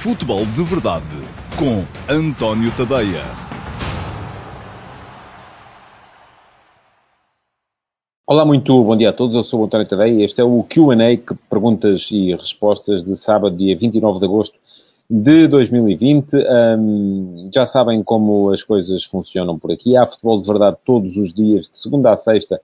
Futebol de Verdade com António Tadeia. Olá, muito bom dia a todos. Eu sou o António Tadeia e este é o QA, perguntas e respostas de sábado, dia 29 de agosto de 2020. Um, já sabem como as coisas funcionam por aqui. Há futebol de verdade todos os dias, de segunda a sexta,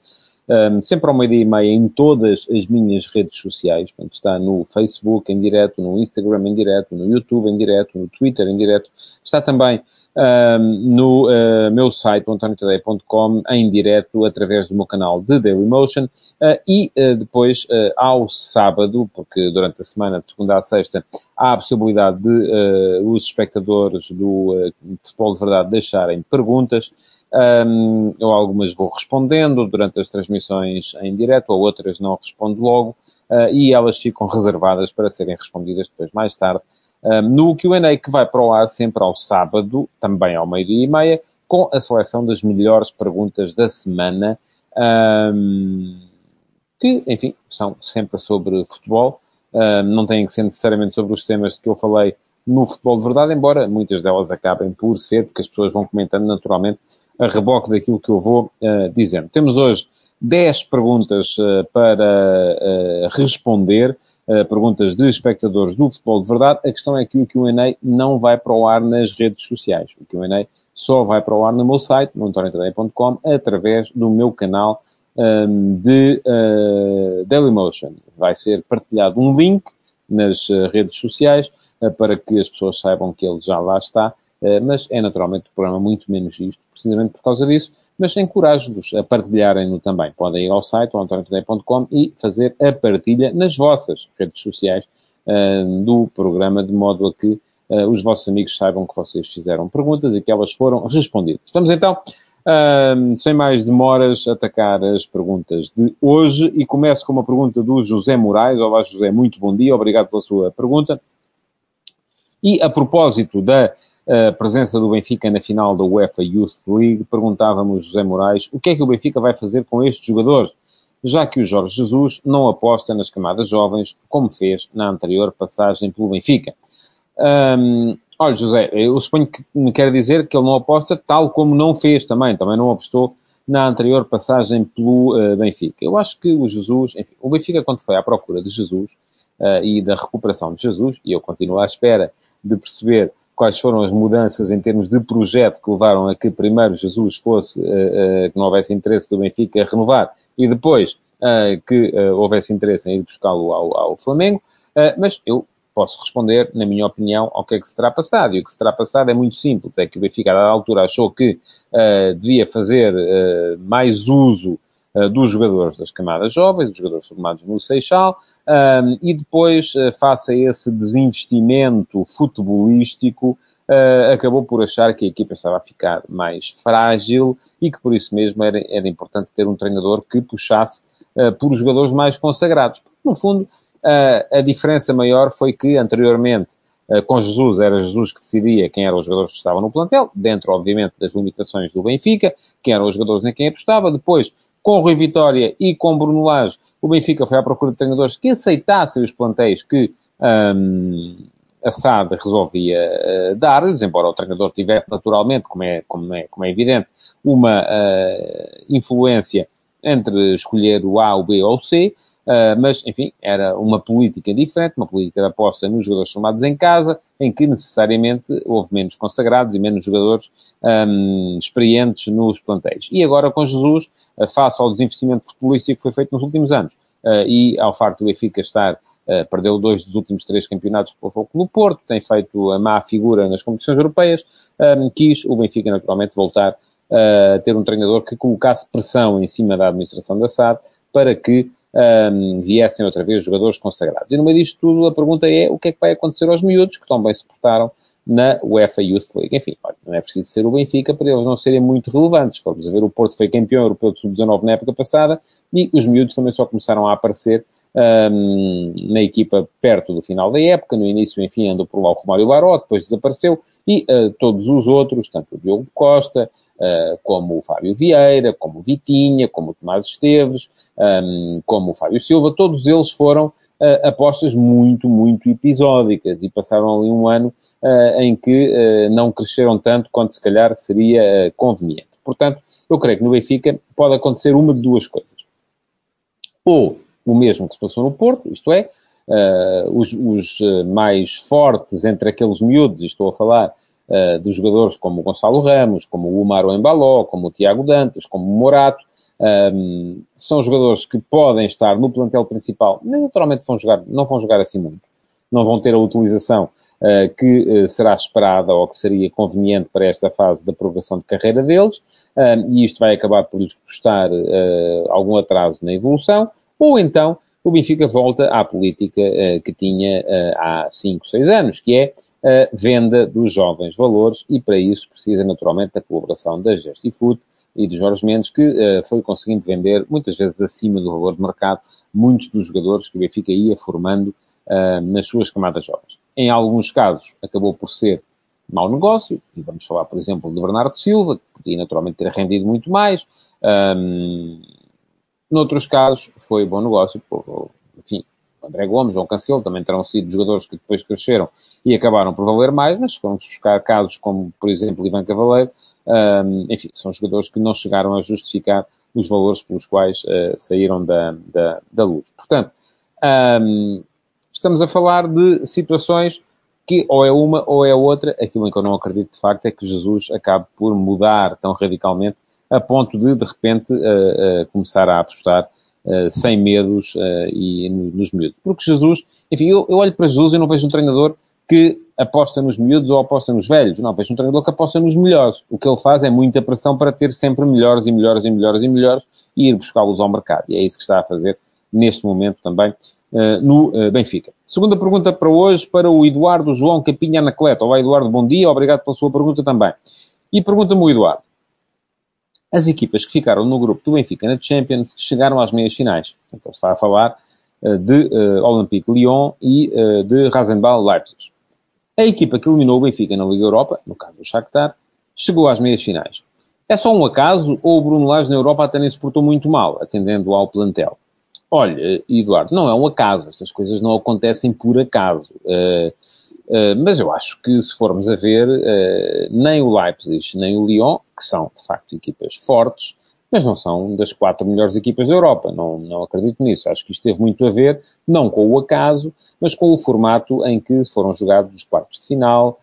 um, sempre ao meio-dia e meia, em todas as minhas redes sociais. Portanto, está no Facebook em direto, no Instagram em direto, no YouTube em direto, no Twitter em direto. Está também um, no uh, meu site, antoniotadeia.com, em direto, através do meu canal de Dailymotion. Uh, e uh, depois, ao sábado, porque durante a semana, de segunda a sexta, há a possibilidade de os espectadores do Futebol de Verdade deixarem perguntas. Um, eu algumas vou respondendo durante as transmissões em direto, ou outras não respondo logo, uh, e elas ficam reservadas para serem respondidas depois mais tarde. Um, no Q&A que vai para o ar sempre ao sábado, também ao meio-dia e meia, com a seleção das melhores perguntas da semana, um, que, enfim, são sempre sobre futebol, não têm que ser necessariamente sobre os temas que eu falei no futebol de verdade, embora muitas delas acabem por ser, porque as pessoas vão comentando naturalmente a reboque daquilo que eu vou uh, dizendo. Temos hoje 10 perguntas uh, para uh, responder, perguntas de espectadores do futebol de verdade. A questão é que o Q&A não vai para o ar nas redes sociais. O Q&A só vai para o ar no meu site, no antoniotadeia.com, através do meu canal um, de Dailymotion. Vai ser partilhado um link nas redes sociais para que as pessoas saibam que ele já lá está mas é naturalmente um programa muito menos isto, precisamente por causa disso, mas encorajo-vos a partilharem-no também. Podem ir ao site, antoniotoday.com e fazer a partilha nas vossas redes sociais uh, do programa, de modo a que uh, os vossos amigos saibam que vocês fizeram perguntas e que elas foram respondidas. Estamos então, sem mais demoras, a atacar as perguntas de hoje e começo com uma pergunta do José Moraes. Olá, José, muito bom dia, obrigado pela sua pergunta. E a propósito da a presença do Benfica na final da UEFA Youth League, perguntávamos José Moraes o que é que o Benfica vai fazer com estes jogadores, já que o Jorge Jesus não aposta nas camadas jovens, como fez na anterior passagem pelo Benfica. Olha, José, eu suponho que me quer dizer que ele não aposta tal como não fez também, também não apostou na anterior passagem pelo uh, Benfica. Eu acho que o Jesus, enfim, o Benfica quando foi à procura de Jesus uh, e da recuperação de Jesus, e eu continuo à espera de perceber quais foram as mudanças em termos de projeto que levaram a que primeiro Jesus fosse, uh, uh, que não houvesse interesse do Benfica a renovar e depois uh, que houvesse interesse em ir buscá-lo ao, ao, Flamengo. mas eu posso responder, na minha opinião, ao que é que se terá passado. E o que se terá passado é muito simples. É que o Benfica, dada altura, achou que devia fazer mais uso dos jogadores das camadas jovens, dos jogadores formados no Seixal, um, e depois, uh, face a esse desinvestimento futebolístico, uh, acabou por achar que a equipa estava a ficar mais frágil e que por isso mesmo era, era importante ter um treinador que puxasse uh, por jogadores mais consagrados. No fundo, a diferença maior foi que anteriormente com Jesus, era Jesus que decidia quem eram os jogadores que estavam no plantel, dentro, obviamente, das limitações do Benfica, quem eram os jogadores em quem apostava. Depois, com o Rui Vitória e com Bruno Lage, o Benfica foi à procura de treinadores que aceitassem os plantéis que um, a SAD resolvia uh, dar-lhes, embora o treinador tivesse naturalmente, como é, como é, como é evidente, uma uh, influência entre escolher o A, o B ou o C, uh, mas, enfim, era uma política diferente, uma política de aposta nos jogadores formados em casa, em que necessariamente houve menos consagrados e menos jogadores um, experientes nos plantéis. E agora com Jesus, uh, face ao desinvestimento futebolístico que foi feito nos últimos anos uh, e ao facto do Benfica estar Uh, perdeu dois dos últimos três campeonatos pelo Foco do Porto, tem feito a má figura nas competições europeias, um, quis o Benfica naturalmente voltar a ter um treinador que colocasse pressão em cima da administração da SAD para que um, viessem outra vez jogadores consagrados. E no meio disto tudo, a pergunta é o que é que vai acontecer aos miúdos que tão bem se portaram na UEFA Youth League. Enfim, não é preciso ser o Benfica para eles não serem muito relevantes. Formos a ver, o Porto foi campeão europeu de sub-19 na época passada e os miúdos também só começaram a aparecer um, na equipa perto do final da época. No início, enfim, andou por lá o Romário Baró, depois desapareceu e uh, todos os outros, tanto o Diogo Costa, uh, como o Fábio Vieira, como o Vitinha, como o Tomás Esteves, um, como o Fábio Silva, todos eles foram uh, apostas muito, muito episódicas e passaram ali um ano uh, em que uh, não cresceram tanto quanto se calhar seria conveniente. Portanto, eu creio que no Benfica pode acontecer uma de duas coisas. Ou o mesmo que se passou no Porto, isto é, os, os mais fortes entre aqueles miúdos, estou a falar uh, dos jogadores como o Gonçalo Ramos, como o Umar Embaló, como o Tiago Dantas, como o Morato, um, são jogadores que podem estar no plantel principal, mas naturalmente vão jogar, não vão jogar assim muito. Não vão ter a utilização uh, que uh, será esperada ou que seria conveniente para esta fase da progressão de carreira deles, e isto vai acabar por lhes custar uh, algum atraso na evolução, ou então o Benfica volta à política que tinha há 5, 6 anos, que é a venda dos jovens valores, e para isso precisa naturalmente da colaboração da Food, e de Jorge Mendes, que uh, foi conseguindo vender, muitas vezes acima do valor de mercado, muitos dos jogadores que o Benfica ia formando uh, nas suas camadas jovens. Em alguns casos, acabou por ser mau negócio, e vamos falar, por exemplo, de Bernardo Silva, que podia naturalmente ter rendido muito mais. Um, noutros casos, foi bom negócio, enfim, André Gomes, João Cancelo, também terão sido jogadores que depois cresceram e acabaram por valer mais, mas foram buscar casos como, por exemplo, Ivan Cavaleiro, um, enfim, são jogadores que não chegaram a justificar os valores pelos quais uh, saíram da, da, da luz. Portanto, um, estamos a falar de situações que ou é uma ou é outra. Aquilo em que eu não acredito de facto é que Jesus acabe por mudar tão radicalmente a ponto de, de repente, uh, uh, começar a apostar uh, sem medos e nos miúdos. Porque Jesus, enfim, eu, eu olho para Jesus e não vejo um treinador que aposta nos miúdos ou aposta nos velhos. Não, vejo um treinador que aposta nos melhores. O que ele faz é muita pressão para ter sempre melhores e melhores e melhores e melhores e ir buscá-los ao mercado. E é isso que está a fazer neste momento também uh, no uh, Benfica. Segunda pergunta para hoje, para o Eduardo João Capinha Anacleto. Olá, Eduardo, bom dia. Obrigado pela sua pergunta também. E pergunta-me o Eduardo. As equipas que ficaram no grupo do Benfica na Champions chegaram às meias finais. Então está a falar uh, de Olympique Lyon e de Rasenball Leipzig. A equipa que eliminou o Benfica na Liga Europa, no caso do Shakhtar, chegou às meias finais. É só um acaso ou o Bruno Lage na Europa até nem se portou muito mal, atendendo ao plantel? Olha, Eduardo, não é um acaso. Estas coisas não acontecem por acaso. Uh, uh, mas eu acho que, se formos a ver, uh, nem o Leipzig nem o Lyon, que são, de facto, equipas fortes, mas não são das quatro melhores equipas da Europa. Não, não acredito nisso. Acho que isto teve muito a ver, não com o acaso, mas com o formato em que foram jogados os quartos de final,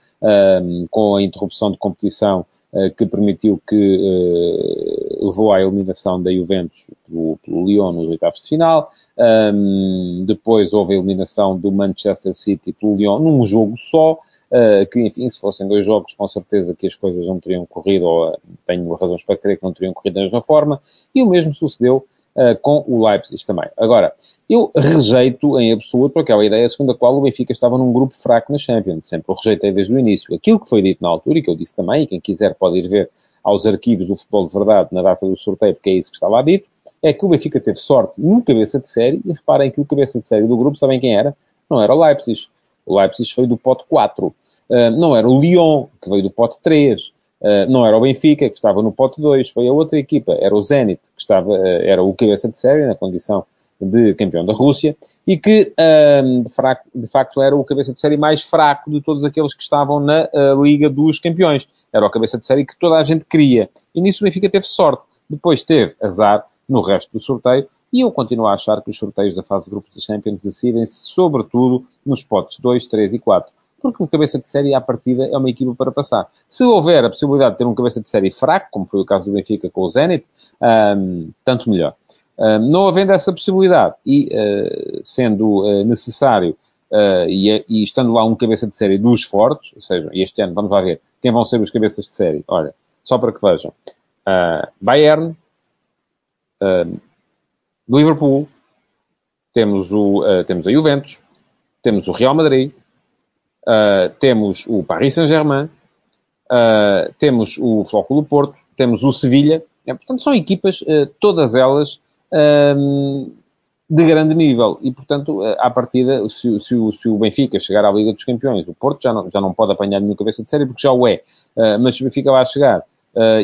com a interrupção de competição uh, que permitiu que uh, levou à eliminação da Juventus pelo, pelo Lyon nos oitavos de final. Um, depois houve a eliminação do Manchester City pelo Lyon num jogo só. Uh, que, enfim, se fossem dois jogos, com certeza que as coisas não teriam corrido, ou uh, tenho razões para crer que não teriam corrido da mesma forma, e o mesmo sucedeu uh, com o Leipzig também. Agora, eu rejeito em absoluto aquela ideia segundo a qual o Benfica estava num grupo fraco na Champions. Sempre o rejeitei desde o início. Aquilo que foi dito na altura, e que eu disse também, e quem quiser pode ir ver aos arquivos do futebol de verdade na data do sorteio, porque é isso que estava dito, é que o Benfica teve sorte no cabeça de série, e reparem que o cabeça de série do grupo, sabem quem era? Não era o Leipzig. O Leipzig foi do pote 4. Ah, não era o Lyon, que veio do pote 3. Uh, ah, não era o Benfica, que estava no pote 2. Foi a outra equipa. Era o Zenit, que estava, uh, era o cabeça de série, na condição de campeão da Rússia, e que, de, fraco, de, facto, era o cabeça de série mais fraco de todos aqueles que estavam na Liga dos Campeões. Era o cabeça de série que toda a gente queria. E nisso o Benfica teve sorte. Depois teve azar no resto do sorteio, e eu continuo a achar que os sorteios da fase de grupos da Champions decidem-se, sobretudo, nos potes 2, 3 e 4 porque um cabeça de série, à partida, é uma equipa para passar. Se houver a possibilidade de ter um cabeça de série fraco, como foi o caso do Benfica com o Zenit, um, tanto melhor. Um, não havendo essa possibilidade e uh, sendo uh, necessário uh, e, e, estando lá um cabeça de série dos fortes, ou seja, este ano, vamos lá ver, quem vão ser os cabeças de série? Olha, só para que vejam. Bayern, Liverpool, temos, o, temos a Juventus, temos o Real Madrid, Uh, temos o Paris Saint-Germain, uh, temos o Flóculo Porto, temos o Sevilha. É, portanto, são equipas, uh, todas elas, de grande nível. E, portanto, à partida, se, se, o, se, o, Benfica chegar à Liga dos Campeões, o Porto já não, já não pode apanhar nenhuma cabeça de série, porque já o é. mas se o Benfica vai chegar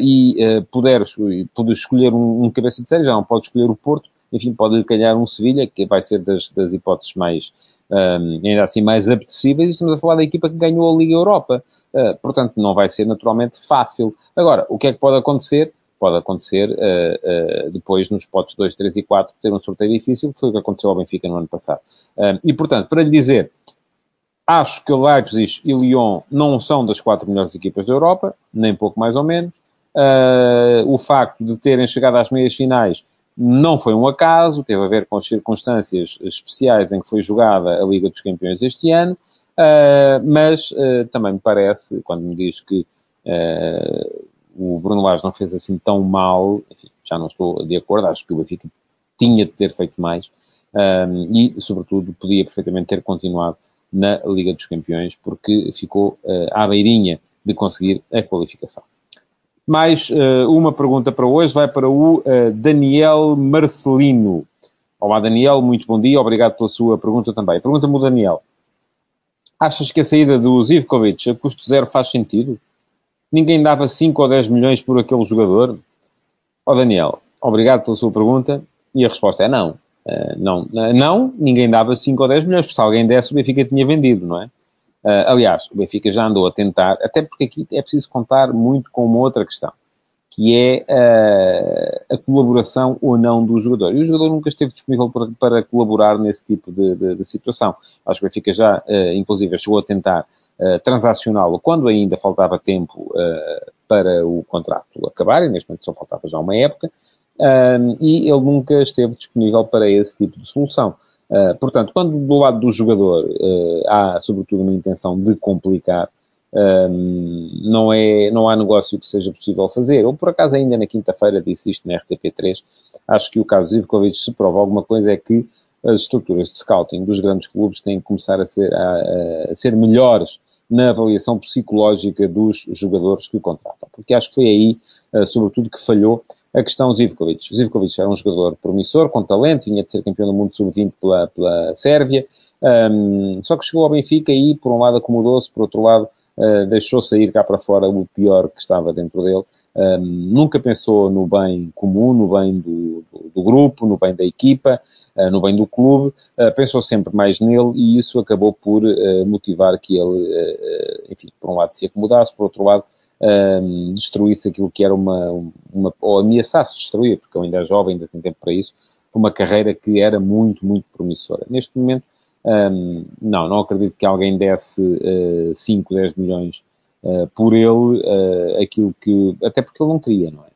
e puder, puder escolher um, um, cabeça de série, já não pode escolher o Porto, enfim, pode calhar um Sevilha, que vai ser das, das hipóteses mais, um, ainda assim, mais apetecíveis, e estamos a falar da equipa que ganhou a Liga Europa. Uh, portanto, não vai ser naturalmente fácil. Agora, o que é que pode acontecer? Pode acontecer uh, uh, depois nos potes 2, 3 e 4 ter um sorteio difícil, que foi o que aconteceu ao Benfica no ano passado. e, portanto, para lhe dizer, acho que o Leipzig e Lyon não são das quatro melhores equipas da Europa, nem pouco mais ou menos. o facto de terem chegado às meias finais não foi um acaso, teve a ver com as circunstâncias especiais em que foi jogada a Liga dos Campeões este ano, uh, mas uh, também me parece, quando me diz que uh, o Bruno Lage não fez assim tão mal, enfim, já não estou de acordo, acho que o Benfica tinha de ter feito mais e, sobretudo, podia perfeitamente ter continuado na Liga dos Campeões, porque ficou à beirinha de conseguir a qualificação. Mais uh, uma pergunta para hoje vai para o uh, Daniel Marcelino. Olá, Daniel, muito bom dia, obrigado pela sua pergunta também. Pergunta-me o Daniel. Achas que a saída do Zivkovic a custo zero faz sentido? Ninguém dava 5 ou 10 milhões por aquele jogador? Ó oh, Daniel, obrigado pela sua pergunta e a resposta é não. Uh, não, não, ninguém dava 5 ou 10 milhões, porque se alguém desse, o Benfica tinha vendido, não é? Uh, aliás, o Benfica já andou a tentar, até porque aqui é preciso contar muito com uma outra questão, que é uh, a colaboração ou não do jogador. E o jogador nunca esteve disponível para, para colaborar nesse tipo de, de, de, situação. Acho que o Benfica já, uh, inclusive, chegou a tentar uh, transacioná-lo quando ainda faltava tempo para o contrato acabar, e neste momento só faltava já uma época, e ele nunca esteve disponível para esse tipo de solução. Uh, portanto, quando do lado do jogador uh, há, sobretudo, uma intenção de complicar, não, é, não há negócio que seja possível fazer. Ou, por acaso, ainda na quinta-feira disse isto na RTP3, acho que o caso Zivkovic se prova alguma coisa é que as estruturas de scouting dos grandes clubes têm que começar a ser, a, a ser melhores na avaliação psicológica dos jogadores que o contratam. Porque acho que foi aí, uh, sobretudo, que falhou a questão Zivkovic. Zivkovic era um jogador promissor, com talento, vinha de ser campeão do mundo sub-20 pela, pela Sérvia, um, só que chegou ao Benfica e, por um lado, acomodou-se, por outro lado, uh, deixou sair cá para fora o pior que estava dentro dele. Um, nunca pensou no bem comum, no bem do, do, do grupo, no bem da equipa, uh, no bem do clube, uh, pensou sempre mais nele e isso acabou por motivar que ele, enfim, por um lado se acomodasse, por outro lado, um, destruísse aquilo que era uma, uma ou ameaçasse destruir, porque eu ainda é jovem, ainda tenho tempo para isso, uma carreira que era muito, muito promissora. Neste momento, um, não, não acredito que alguém desse uh, 5, 10 milhões uh, por ele, uh, aquilo que, até porque ele não queria, não é?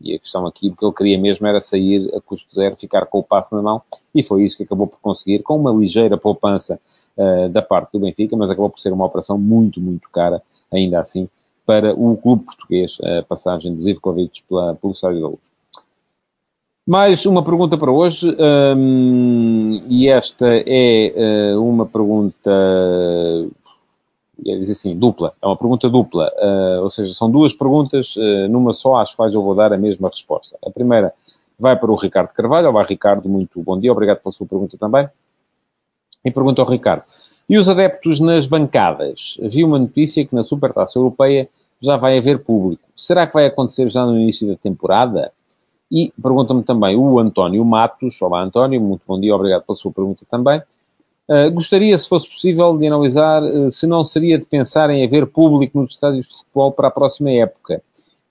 E a questão aqui, o que ele queria mesmo era sair a custo zero, ficar com o passo na mão, e foi isso que acabou por conseguir, com uma ligeira poupança uh, da parte do Benfica, mas acabou por ser uma operação muito, muito cara, ainda assim, para o clube português, a passagem de Zivkovic pela, pelo Estádio da Luz. Mais uma pergunta para hoje, um, e esta é uh, uma pergunta, ia dizer assim, dupla, é uma pergunta dupla, uh, ou seja, são duas perguntas uh, numa só, às quais eu vou dar a mesma resposta. A primeira vai para o Ricardo Carvalho, olá Ricardo, muito bom dia, obrigado pela sua pergunta também. E pergunta ao Ricardo, e os adeptos nas bancadas? Vi uma notícia que na Supertaça Europeia já vai haver público. Será que vai acontecer já no início da temporada? E pergunta-me também o António Matos. Olá, António, muito bom dia, obrigado pela sua pergunta também. Uh, gostaria, se fosse possível, de analisar uh, se não seria de pensar em haver público nos estádios de futebol para a próxima época.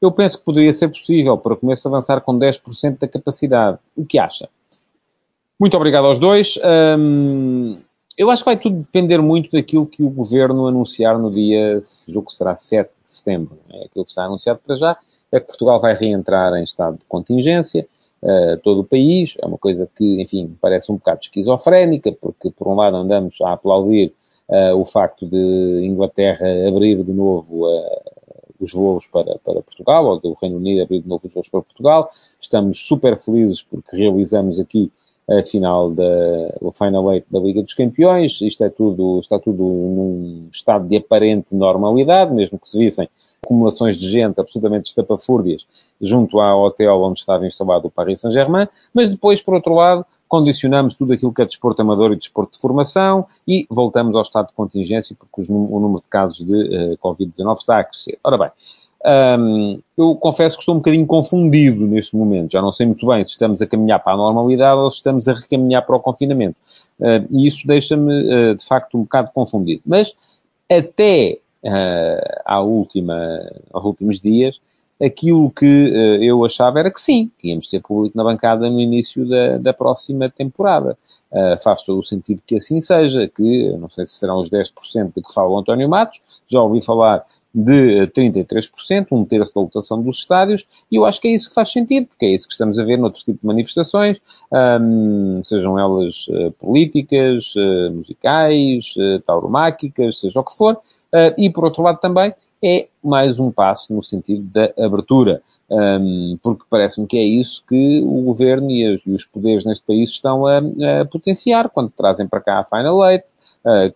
Eu penso que poderia ser possível, para começo avançar com 10% da capacidade. O que acha? Muito obrigado aos dois. Um, eu acho que vai tudo depender muito daquilo que o governo anunciar no dia, julgo que será 7 de setembro. É aquilo que está anunciado para já é que Portugal vai reentrar em estado de contingência, uh, todo o país. É uma coisa que, enfim, parece um bocado esquizofrénica, porque por um lado andamos a aplaudir uh, o facto de Inglaterra abrir de novo uh, os voos para, para Portugal, ou do Reino Unido abrir de novo os voos para Portugal. Estamos super felizes porque realizamos aqui a final da, o Final Eight da Liga dos Campeões. Isto é tudo, está tudo num estado de aparente normalidade, mesmo que se vissem acumulações de gente absolutamente estapafúrdias junto ao hotel onde estava instalado o Paris Saint-Germain, mas depois, por outro lado, condicionamos tudo aquilo que é desporto amador e desporto de formação e voltamos ao estado de contingência porque o número de casos de uh, Covid-19 está a crescer. Ora bem, Um, eu confesso que estou um bocadinho confundido neste momento. Já não sei muito bem se estamos a caminhar para a normalidade ou se estamos a recaminhar para o confinamento. Uh, e isso deixa-me, uh, de facto, um bocado confundido. Mas até uh, à última, aos últimos dias, aquilo que eu achava era que sim, que íamos ter público na bancada no início da, da próxima temporada. Uh, faz todo o sentido que assim seja, que não sei se serão os 10% de que fala o António Matos, já ouvi falar de 33%, um terço da lotação dos estádios, e eu acho que é isso que faz sentido, porque é isso que estamos a ver noutro tipo de manifestações, sejam elas uh, políticas, uh, musicais, tauromáquicas, seja o que for, e por outro lado também é mais um passo no sentido da abertura. Um, porque parece-me que é isso que o governo e, as, e, os poderes neste país estão a, a, potenciar quando trazem para cá a Final Eight,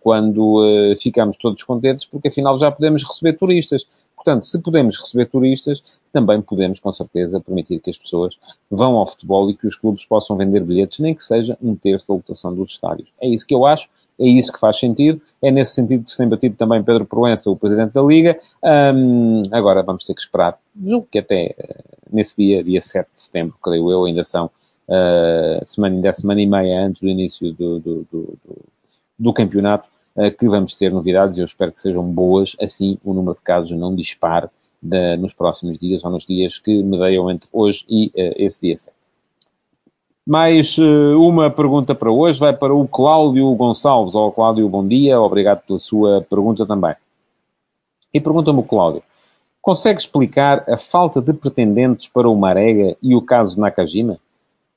quando uh, ficamos todos contentes, porque afinal já podemos receber turistas. Portanto, se podemos receber turistas, também podemos, com certeza, permitir que as pessoas vão ao futebol e que os clubes possam vender bilhetes, nem que seja um terço da lotação dos estádios. É isso que eu acho é isso que faz sentido. É nesse sentido que se tem batido também Pedro Proença, o Presidente da Liga. Agora vamos ter que esperar. Julgo que até uh, nesse dia, dia 7 de setembro, creio eu, ainda são uh, semana, ainda é semana e meia antes do início do, do, do, do campeonato, uh, que vamos ter novidades e eu espero que sejam boas. Assim, o número de casos não dispare de, nos próximos dias ou nos dias que medeiam entre hoje e esse dia 7. Mais uh, uma pergunta para hoje vai para o Cláudio Gonçalves. Olá, Cláudio, bom dia. Obrigado pela sua pergunta também. E pergunta-me o Cláudio. Consegue explicar a falta de pretendentes para o Marega e o caso Nakajima?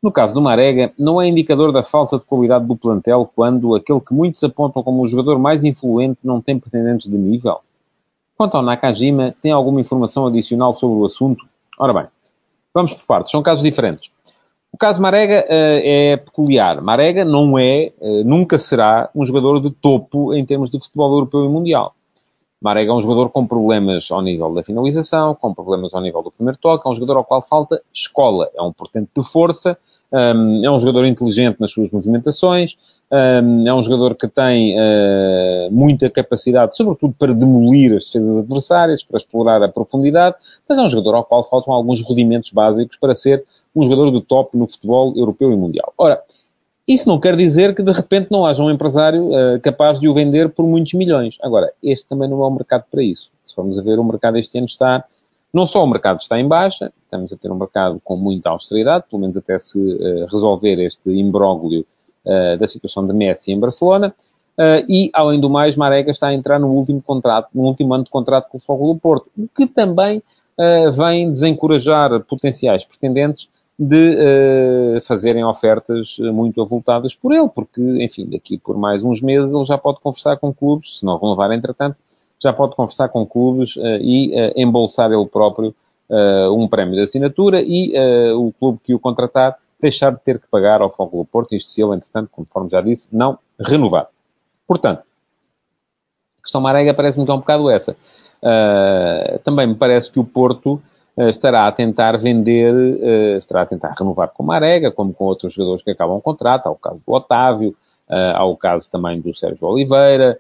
No caso do Marega, não é indicador da falta de qualidade do plantel quando aquele que muitos apontam como o jogador mais influente não tem pretendentes de nível? Quanto ao Nakajima, tem alguma informação adicional sobre o assunto? Ora bem, vamos por partes. São casos diferentes. O caso Marega uh, é peculiar. Marega não é, uh, nunca será, um jogador de topo em termos de futebol europeu e mundial. Marega é um jogador com problemas ao nível da finalização, com problemas ao nível do primeiro toque, é um jogador ao qual falta escola. É um portento de força, é um jogador inteligente nas suas movimentações, um, é um jogador que tem uh, muita capacidade, sobretudo para demolir as defesas adversárias, para explorar a profundidade, mas é um jogador ao qual faltam alguns rudimentos básicos para ser um jogador do top no futebol europeu e mundial. Ora, isso não quer dizer que de repente não haja um empresário uh, capaz de o vender por muitos milhões. Agora, este também não é o mercado para isso. Se formos a ver, o mercado este ano está. Não só o mercado está em baixa, estamos a ter um mercado com muita austeridade, pelo menos até se uh, resolver este imbróglio uh, da situação de Messi em Barcelona. e, além do mais, Marega está a entrar no último contrato, no último ano de contrato com o Futebol do Porto, o que também vem desencorajar potenciais pretendentes de uh, fazerem ofertas muito avultadas por ele, porque, enfim, daqui por mais uns meses ele já pode conversar com clubes, se não renovar entretanto, já pode conversar com clubes uh, e uh, embolsar ele próprio um prémio de assinatura e o clube que o contratar deixar de ter que pagar ao Fogo do Porto, isto se ele, entretanto, conforme já disse, não renovar. Portanto, a questão Marega parece-me que é um bocado essa. também me parece que o Porto eh, estará a tentar vender, eh, estará a tentar renovar com Marega, como com outros jogadores que acabam o contrato, há o caso do Otávio, eh, há o caso também do Sérgio Oliveira,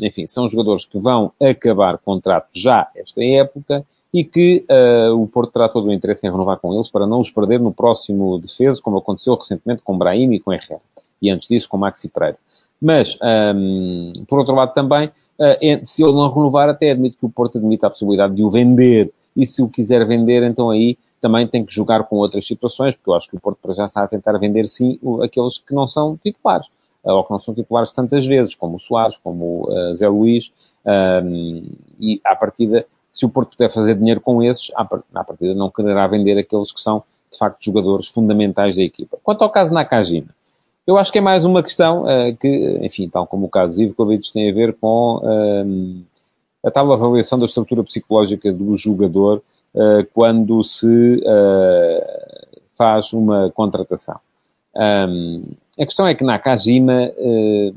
enfim, são jogadores que vão acabar contrato já esta época e que o Porto terá todo o interesse em renovar com eles para não os perder no próximo defesa, como aconteceu recentemente com Brahim e com Herrera, e antes disso com Maxi Pereira. Mas, um, por outro lado também, uh, se ele não renovar, até admito que o Porto admite a possibilidade de o vender. E se o quiser vender, então aí também tem que jogar com outras situações, porque eu acho que o Porto para já está a tentar vender sim aqueles que não são titulares, eh, ou que não são titulares tantas vezes, como o Soares, como o uh, Zé Luís, um, e à partida, se o Porto puder fazer dinheiro com esses, à partida não quererá vender aqueles que são, de facto, jogadores fundamentais da equipa. Quanto ao caso Nakajima, eu acho que é mais uma questão uh, que, enfim, tal como o caso Ivkovic, tem a ver com a tal avaliação da estrutura psicológica do jogador uh, quando se uh, faz uma contratação. Um, a questão é que Nakajima, uh,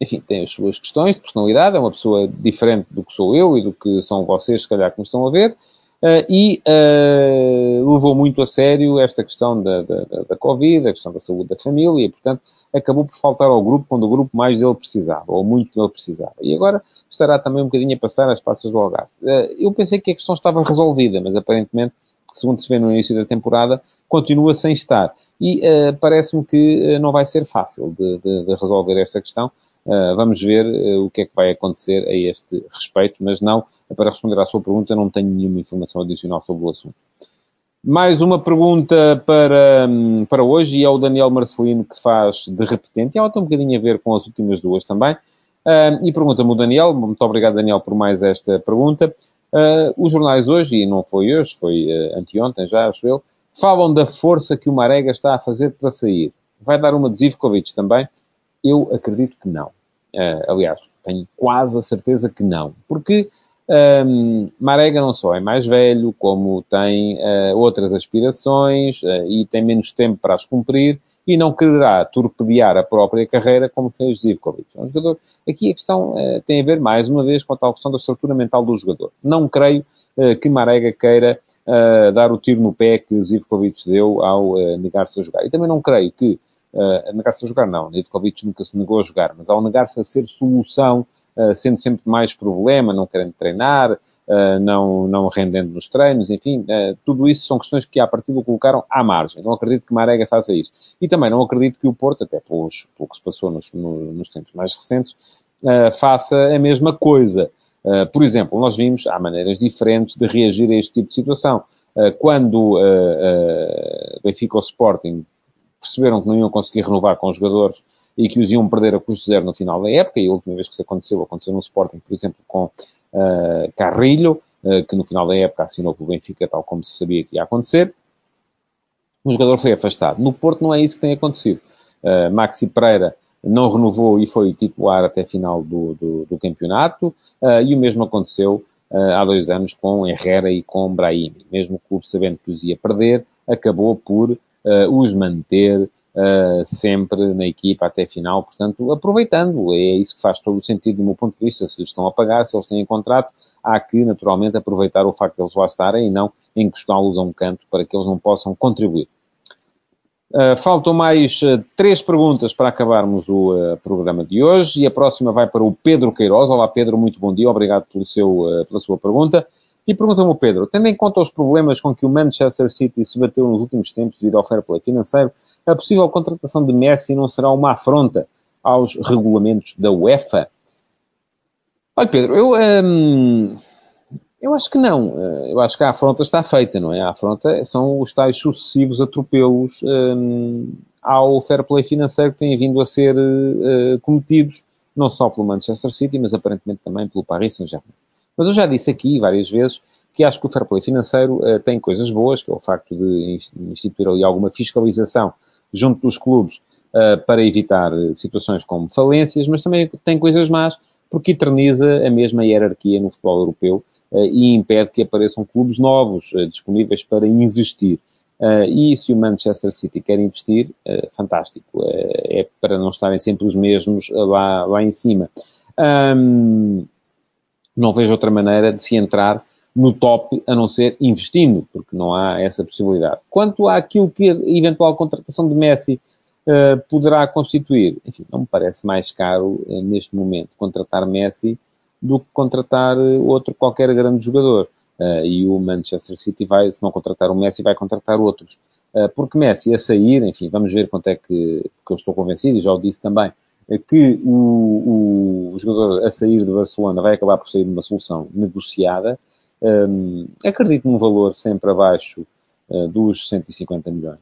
enfim, tem as suas questões de personalidade, é uma pessoa diferente do que sou eu e do que são vocês, se calhar, que me estão a ver. Uh, e uh, levou muito a sério esta questão da, da, da Covid, a questão da saúde da família, e, portanto, acabou por faltar ao grupo quando o grupo mais dele precisava, ou muito dele precisava. E agora estará também um bocadinho a passar as passas do Algarve. Uh, eu pensei que a questão estava resolvida, mas aparentemente, segundo se vê no início da temporada, continua sem estar. E parece-me que não vai ser fácil de, de, de resolver esta questão. vamos ver o que é que vai acontecer a este respeito, mas não para responder à sua pergunta, não tenho nenhuma informação adicional sobre o assunto. Mais uma pergunta para, para hoje, e é o Daniel Marcelino que faz de repetente, e ela tem um bocadinho a ver com as últimas duas também. Uh, e pergunta-me o Daniel, muito obrigado Daniel por mais esta pergunta. Uh, os jornais hoje, e não foi hoje, foi uh, anteontem já, acho eu, falam da força que o Marega está a fazer para sair. Vai dar uma de Zivkovic também? Eu acredito que não. Aliás, tenho quase a certeza que não. Porque um, Marega não só é mais velho, como tem uh, outras aspirações uh, e tem menos tempo para as cumprir e não quererá torpedear a própria carreira como fez Zivkovic. É um jogador... Aqui a questão uh, tem a ver, mais uma vez, com a tal questão da estrutura mental do jogador. Não creio que Marega queira dar o tiro no pé que Zivkovic deu ao negar-se a jogar. E também não creio que... negar-se a jogar, não. Zivkovic nunca se negou a jogar, mas ao negar-se a ser solução sendo sempre mais problema, não querendo treinar, uh, não, não rendendo nos treinos, enfim, uh, tudo isso são questões que à partida colocaram à margem. Não acredito que Marega faça isso. E também não acredito que o Porto, até pelo que se passou nos, no, nos tempos mais recentes, faça a mesma coisa. por exemplo, nós vimos, há maneiras diferentes de reagir a este tipo de situação. quando Benfica ou Sporting perceberam que não iam conseguir renovar com os jogadores e que os iam perder a custo zero no final da época, e a última vez que isso aconteceu, aconteceu no Sporting, por exemplo, com uh, Carrilho, uh, que no final da época assinou com o Benfica, tal como se sabia que ia acontecer. O jogador foi afastado. No Porto não é isso que tem acontecido. Uh, Maxi Pereira não renovou e foi titular até a final do, do, do campeonato, uh, e o mesmo aconteceu há dois anos com Herrera e com Brahim. Mesmo o clube sabendo que os ia perder, acabou por os manter uh, sempre na equipa até final, portanto, aproveitando. É isso que faz todo o sentido do meu ponto de vista. Se eles estão a pagar, se eles têm contrato, há que, naturalmente, aproveitar o facto de eles lá estarem e não encostá-los a um canto para que eles não possam contribuir. Uh, faltam mais uh, três perguntas para acabarmos o uh, programa de hoje e a próxima vai para o Pedro Queiroz. Olá Pedro, muito bom dia, obrigado pelo seu, pela sua pergunta. E pergunta-me o Pedro, tendo em conta os problemas com que o Manchester City se bateu nos últimos tempos devido ao fair play financeiro, a possível contratação de Messi não será uma afronta aos regulamentos da UEFA? Olha, Pedro, eu, hum, eu acho que não. Eh, eu acho que a afronta está feita, não é? A afronta são os tais sucessivos atropelos hum, ao fair play financeiro que têm vindo a ser uh, cometidos, não só pelo Manchester City, mas aparentemente também pelo Paris Saint-Germain. Mas eu já disse aqui várias vezes que acho que o fair play financeiro uh, tem coisas boas, que é o facto de instituir ali alguma fiscalização junto dos clubes uh, para evitar situações como falências, mas também tem coisas más porque eterniza a mesma hierarquia no futebol europeu uh, e impede que apareçam clubes novos uh, disponíveis para investir. e se o Manchester City quer investir, fantástico. é para não estarem sempre os mesmos lá, lá em cima. Um, não vejo outra maneira de se entrar no top, a não ser investindo, porque não há essa possibilidade. Quanto àquilo que a eventual contratação de Messi uh, poderá constituir, enfim, não me parece mais caro uh, neste momento contratar Messi do que contratar eh, outro qualquer grande jogador. Uh, e o Manchester City vai, se não contratar o Messi, vai contratar outros. porque Messi a sair, enfim, vamos ver quanto é que, eu estou convencido, e já o disse também, que o, o, jogador a sair de Barcelona vai acabar por sair de uma solução negociada, um, acredito num valor sempre abaixo uh, dos 150 milhões,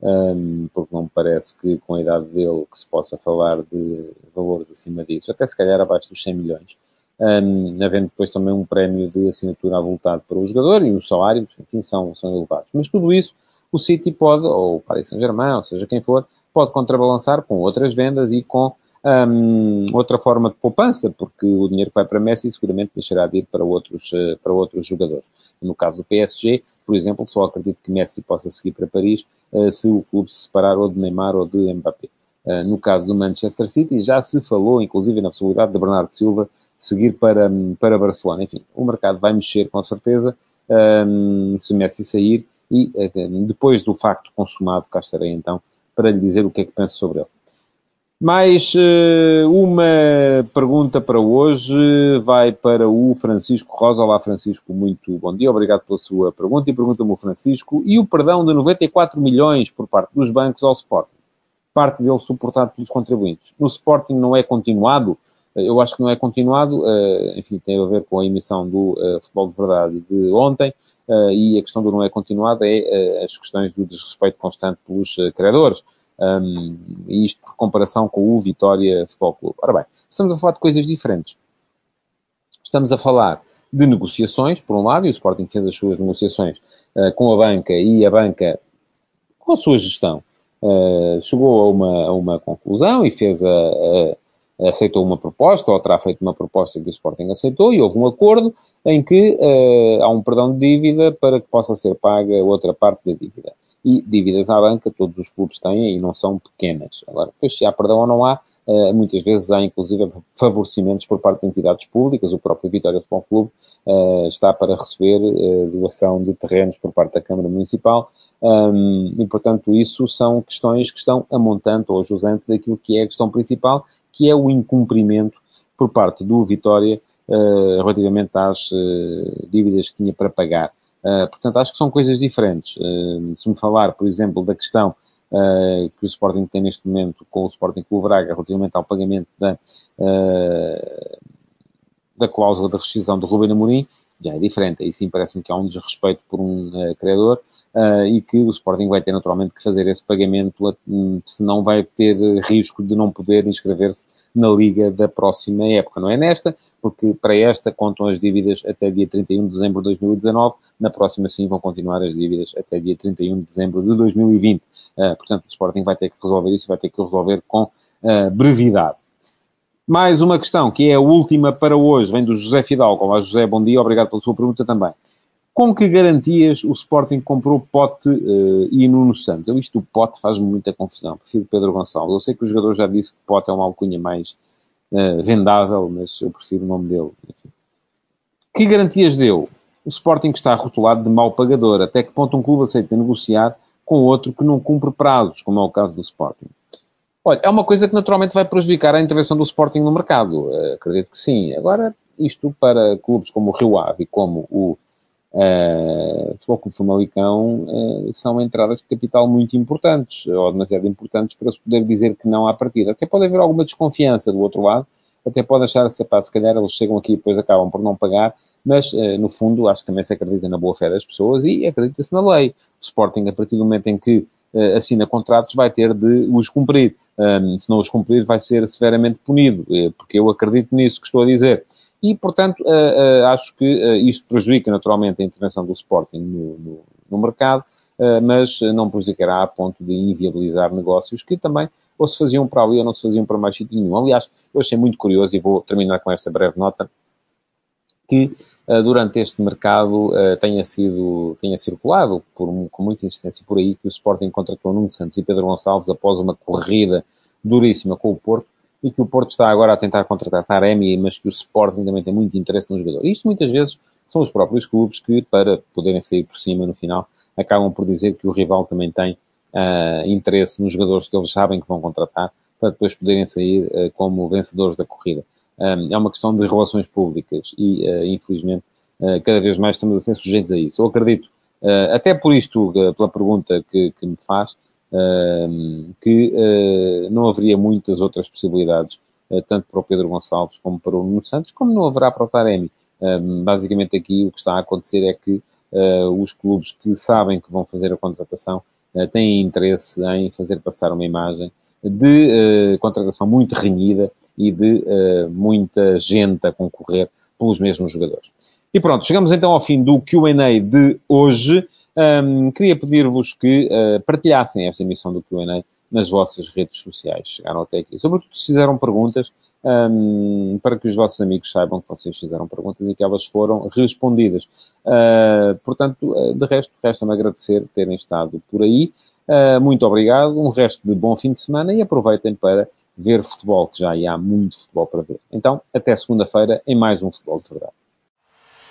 um, porque não me parece que com a idade dele que se possa falar de valores acima disso, até se calhar abaixo dos 100 milhões, um, havendo depois também um prémio de assinatura avultado para o jogador e os salários, enfim, são, são elevados. Mas tudo isso o City pode, ou o Paris Saint-Germain, ou seja quem for, pode contrabalançar com outras vendas e com um, outra forma de poupança, porque o dinheiro que vai para Messi seguramente deixará de ir para outros, uh, para outros jogadores. No caso do PSG, por exemplo, só acredito que Messi possa seguir para Paris uh, se o clube se separar ou de Neymar ou de Mbappé. Uh, no caso do Manchester City, já se falou, inclusive, na possibilidade de Bernardo Silva seguir para, para Barcelona. Enfim, o mercado vai mexer com certeza um, se Messi sair, e depois do facto consumado, cá estarei então para lhe dizer o que é que penso sobre ele. Mais uh, uma pergunta para hoje vai para o Francisco Rosa. Olá, Francisco, muito bom dia. Obrigado pela sua pergunta. E pergunta-me o Francisco: e o perdão de 94 milhões por parte dos bancos ao Sporting? Parte dele suportado pelos contribuintes. No Sporting não é continuado? Eh, eu acho que não é continuado. Uh, enfim, tem a ver com a emissão do Futebol de Verdade de ontem. e a questão do não é continuado é as questões do desrespeito constante pelos credores. Um, isto por comparação com o Vitória Futebol Clube. Ora bem, estamos a falar de coisas diferentes. Estamos a falar de negociações, por um lado, e o Sporting fez as suas negociações uh, com a banca e a banca, com a sua gestão, uh, chegou a uma, a uma conclusão e fez a, a, aceitou uma proposta, ou terá feito uma proposta que o Sporting aceitou, e houve um acordo em que uh, há um perdão de dívida para que possa ser paga outra parte da dívida e dívidas à banca todos os clubes têm e não são pequenas. Agora, depois se há perdão ou não há, eh, muitas vezes há inclusive favorecimentos por parte de entidades públicas, o próprio Vitória Futebol Clube uh, está para receber uh, doação de terrenos por parte da Câmara Municipal um, e, portanto, isso são questões que estão a montante ou a daquilo que é a questão principal, que é o incumprimento por parte do Vitória uh, relativamente às dívidas que tinha para pagar. Uh, portanto, acho que são coisas diferentes. Uh, se me falar, por exemplo, da questão uh, que o Sporting tem neste momento com o Sporting Clube Braga relativamente ao pagamento da, da cláusula de rescisão do Ruben Amorim, já é diferente. Aí sim parece-me que há um desrespeito por um credor e que o Sporting vai ter naturalmente que fazer esse pagamento, senão vai ter risco de não poder inscrever-se na Liga da próxima época. Não é nesta, porque para esta contam as dívidas até dia 31 de dezembro de 2019, na próxima sim vão continuar as dívidas até dia 31 de dezembro de 2020. Uh, ah, portanto, o Sporting vai ter que resolver isso, vai ter que resolver com uh, brevidade. Mais uma questão, que é a última para hoje, vem do José Fidalgo. Olá, José, bom dia, obrigado pela sua pergunta também. Com que garantias o Sporting comprou Pote uh, e Nuno Santos? Eu, isto do Pote faz-me muita confusão. Prefiro Pedro Gonçalves. Eu sei que o jogador já disse que Pote é uma alcunha mais uh, vendável, mas eu prefiro o nome dele. Enfim. Que garantias deu? O Sporting está rotulado de mau pagador. Até que ponto um clube aceita negociar com outro que não cumpre prazos, como é o caso do Sporting? Olha, é uma coisa que naturalmente vai prejudicar a intervenção do Sporting no mercado. Uh, acredito que sim. Agora, isto para clubes como o Rio Ave e como o Uh, Futebol Clube Famalicão uh, são entradas de capital muito importantes, ou demasiado importantes, para se poder dizer que não há partida. Até pode haver alguma desconfiança do outro lado, até pode achar-se, se calhar eles chegam aqui e depois acabam por não pagar, mas, uh, no fundo, acho que também se acredita na boa fé das pessoas e acredita-se na lei. O Sporting, a partir do momento em que uh, assina contratos, vai ter de os cumprir. Um, se não os cumprir, vai ser severamente punido, porque eu acredito nisso que estou a dizer e, portanto, uh, uh, acho que uh, isto prejudica naturalmente a intervenção do Sporting no, no, no mercado, mas não prejudicará a ponto de inviabilizar negócios que também ou se faziam para ali ou não se faziam para mais sítio nenhum. Aliás, eu achei muito curioso e vou terminar com esta breve nota que durante este mercado tenha sido, tenha circulado por, com muita insistência por aí que o Sporting contratou Nuno Santos e Pedro Gonçalves após uma corrida duríssima com o Porto e que o Porto está agora a tentar contratar Taremi, mas que o Sporting também tem muito interesse no jogador. Isto muitas vezes são os próprios clubes que, para poderem sair por cima no final, acabam por dizer que o rival também tem uh, interesse nos jogadores que eles sabem que vão contratar, para depois poderem sair uh, como vencedores da corrida. Um, é uma questão de relações públicas e, uh, infelizmente, cada vez mais estamos a ser sujeitos a isso. Eu acredito, até por isto, pela pergunta que, que me faz, que uh, não haveria muitas outras possibilidades, uh, tanto para o Pedro Gonçalves como para o Nuno Santos, como não haverá para o Taremi. basicamente aqui o que está a acontecer é que uh, os clubes que sabem que vão fazer a contratação têm interesse em fazer passar uma imagem de contratação muito renhida e de muita gente a concorrer pelos mesmos jogadores. E pronto, chegamos então ao fim do Q&A de hoje. Um, queria pedir-vos que uh, partilhassem esta emissão do Q&A nas vossas redes sociais. Chegaram até aqui. Sobretudo se fizeram perguntas, um, para que os vossos amigos saibam que vocês fizeram perguntas e que elas foram respondidas. Uh, portanto, uh, de resto, resta-me agradecer terem estado por aí. Uh, muito obrigado, um resto de bom fim de semana e aproveitem para ver futebol, que já há muito futebol para ver. Então, até segunda-feira em mais um Futebol de Verdade.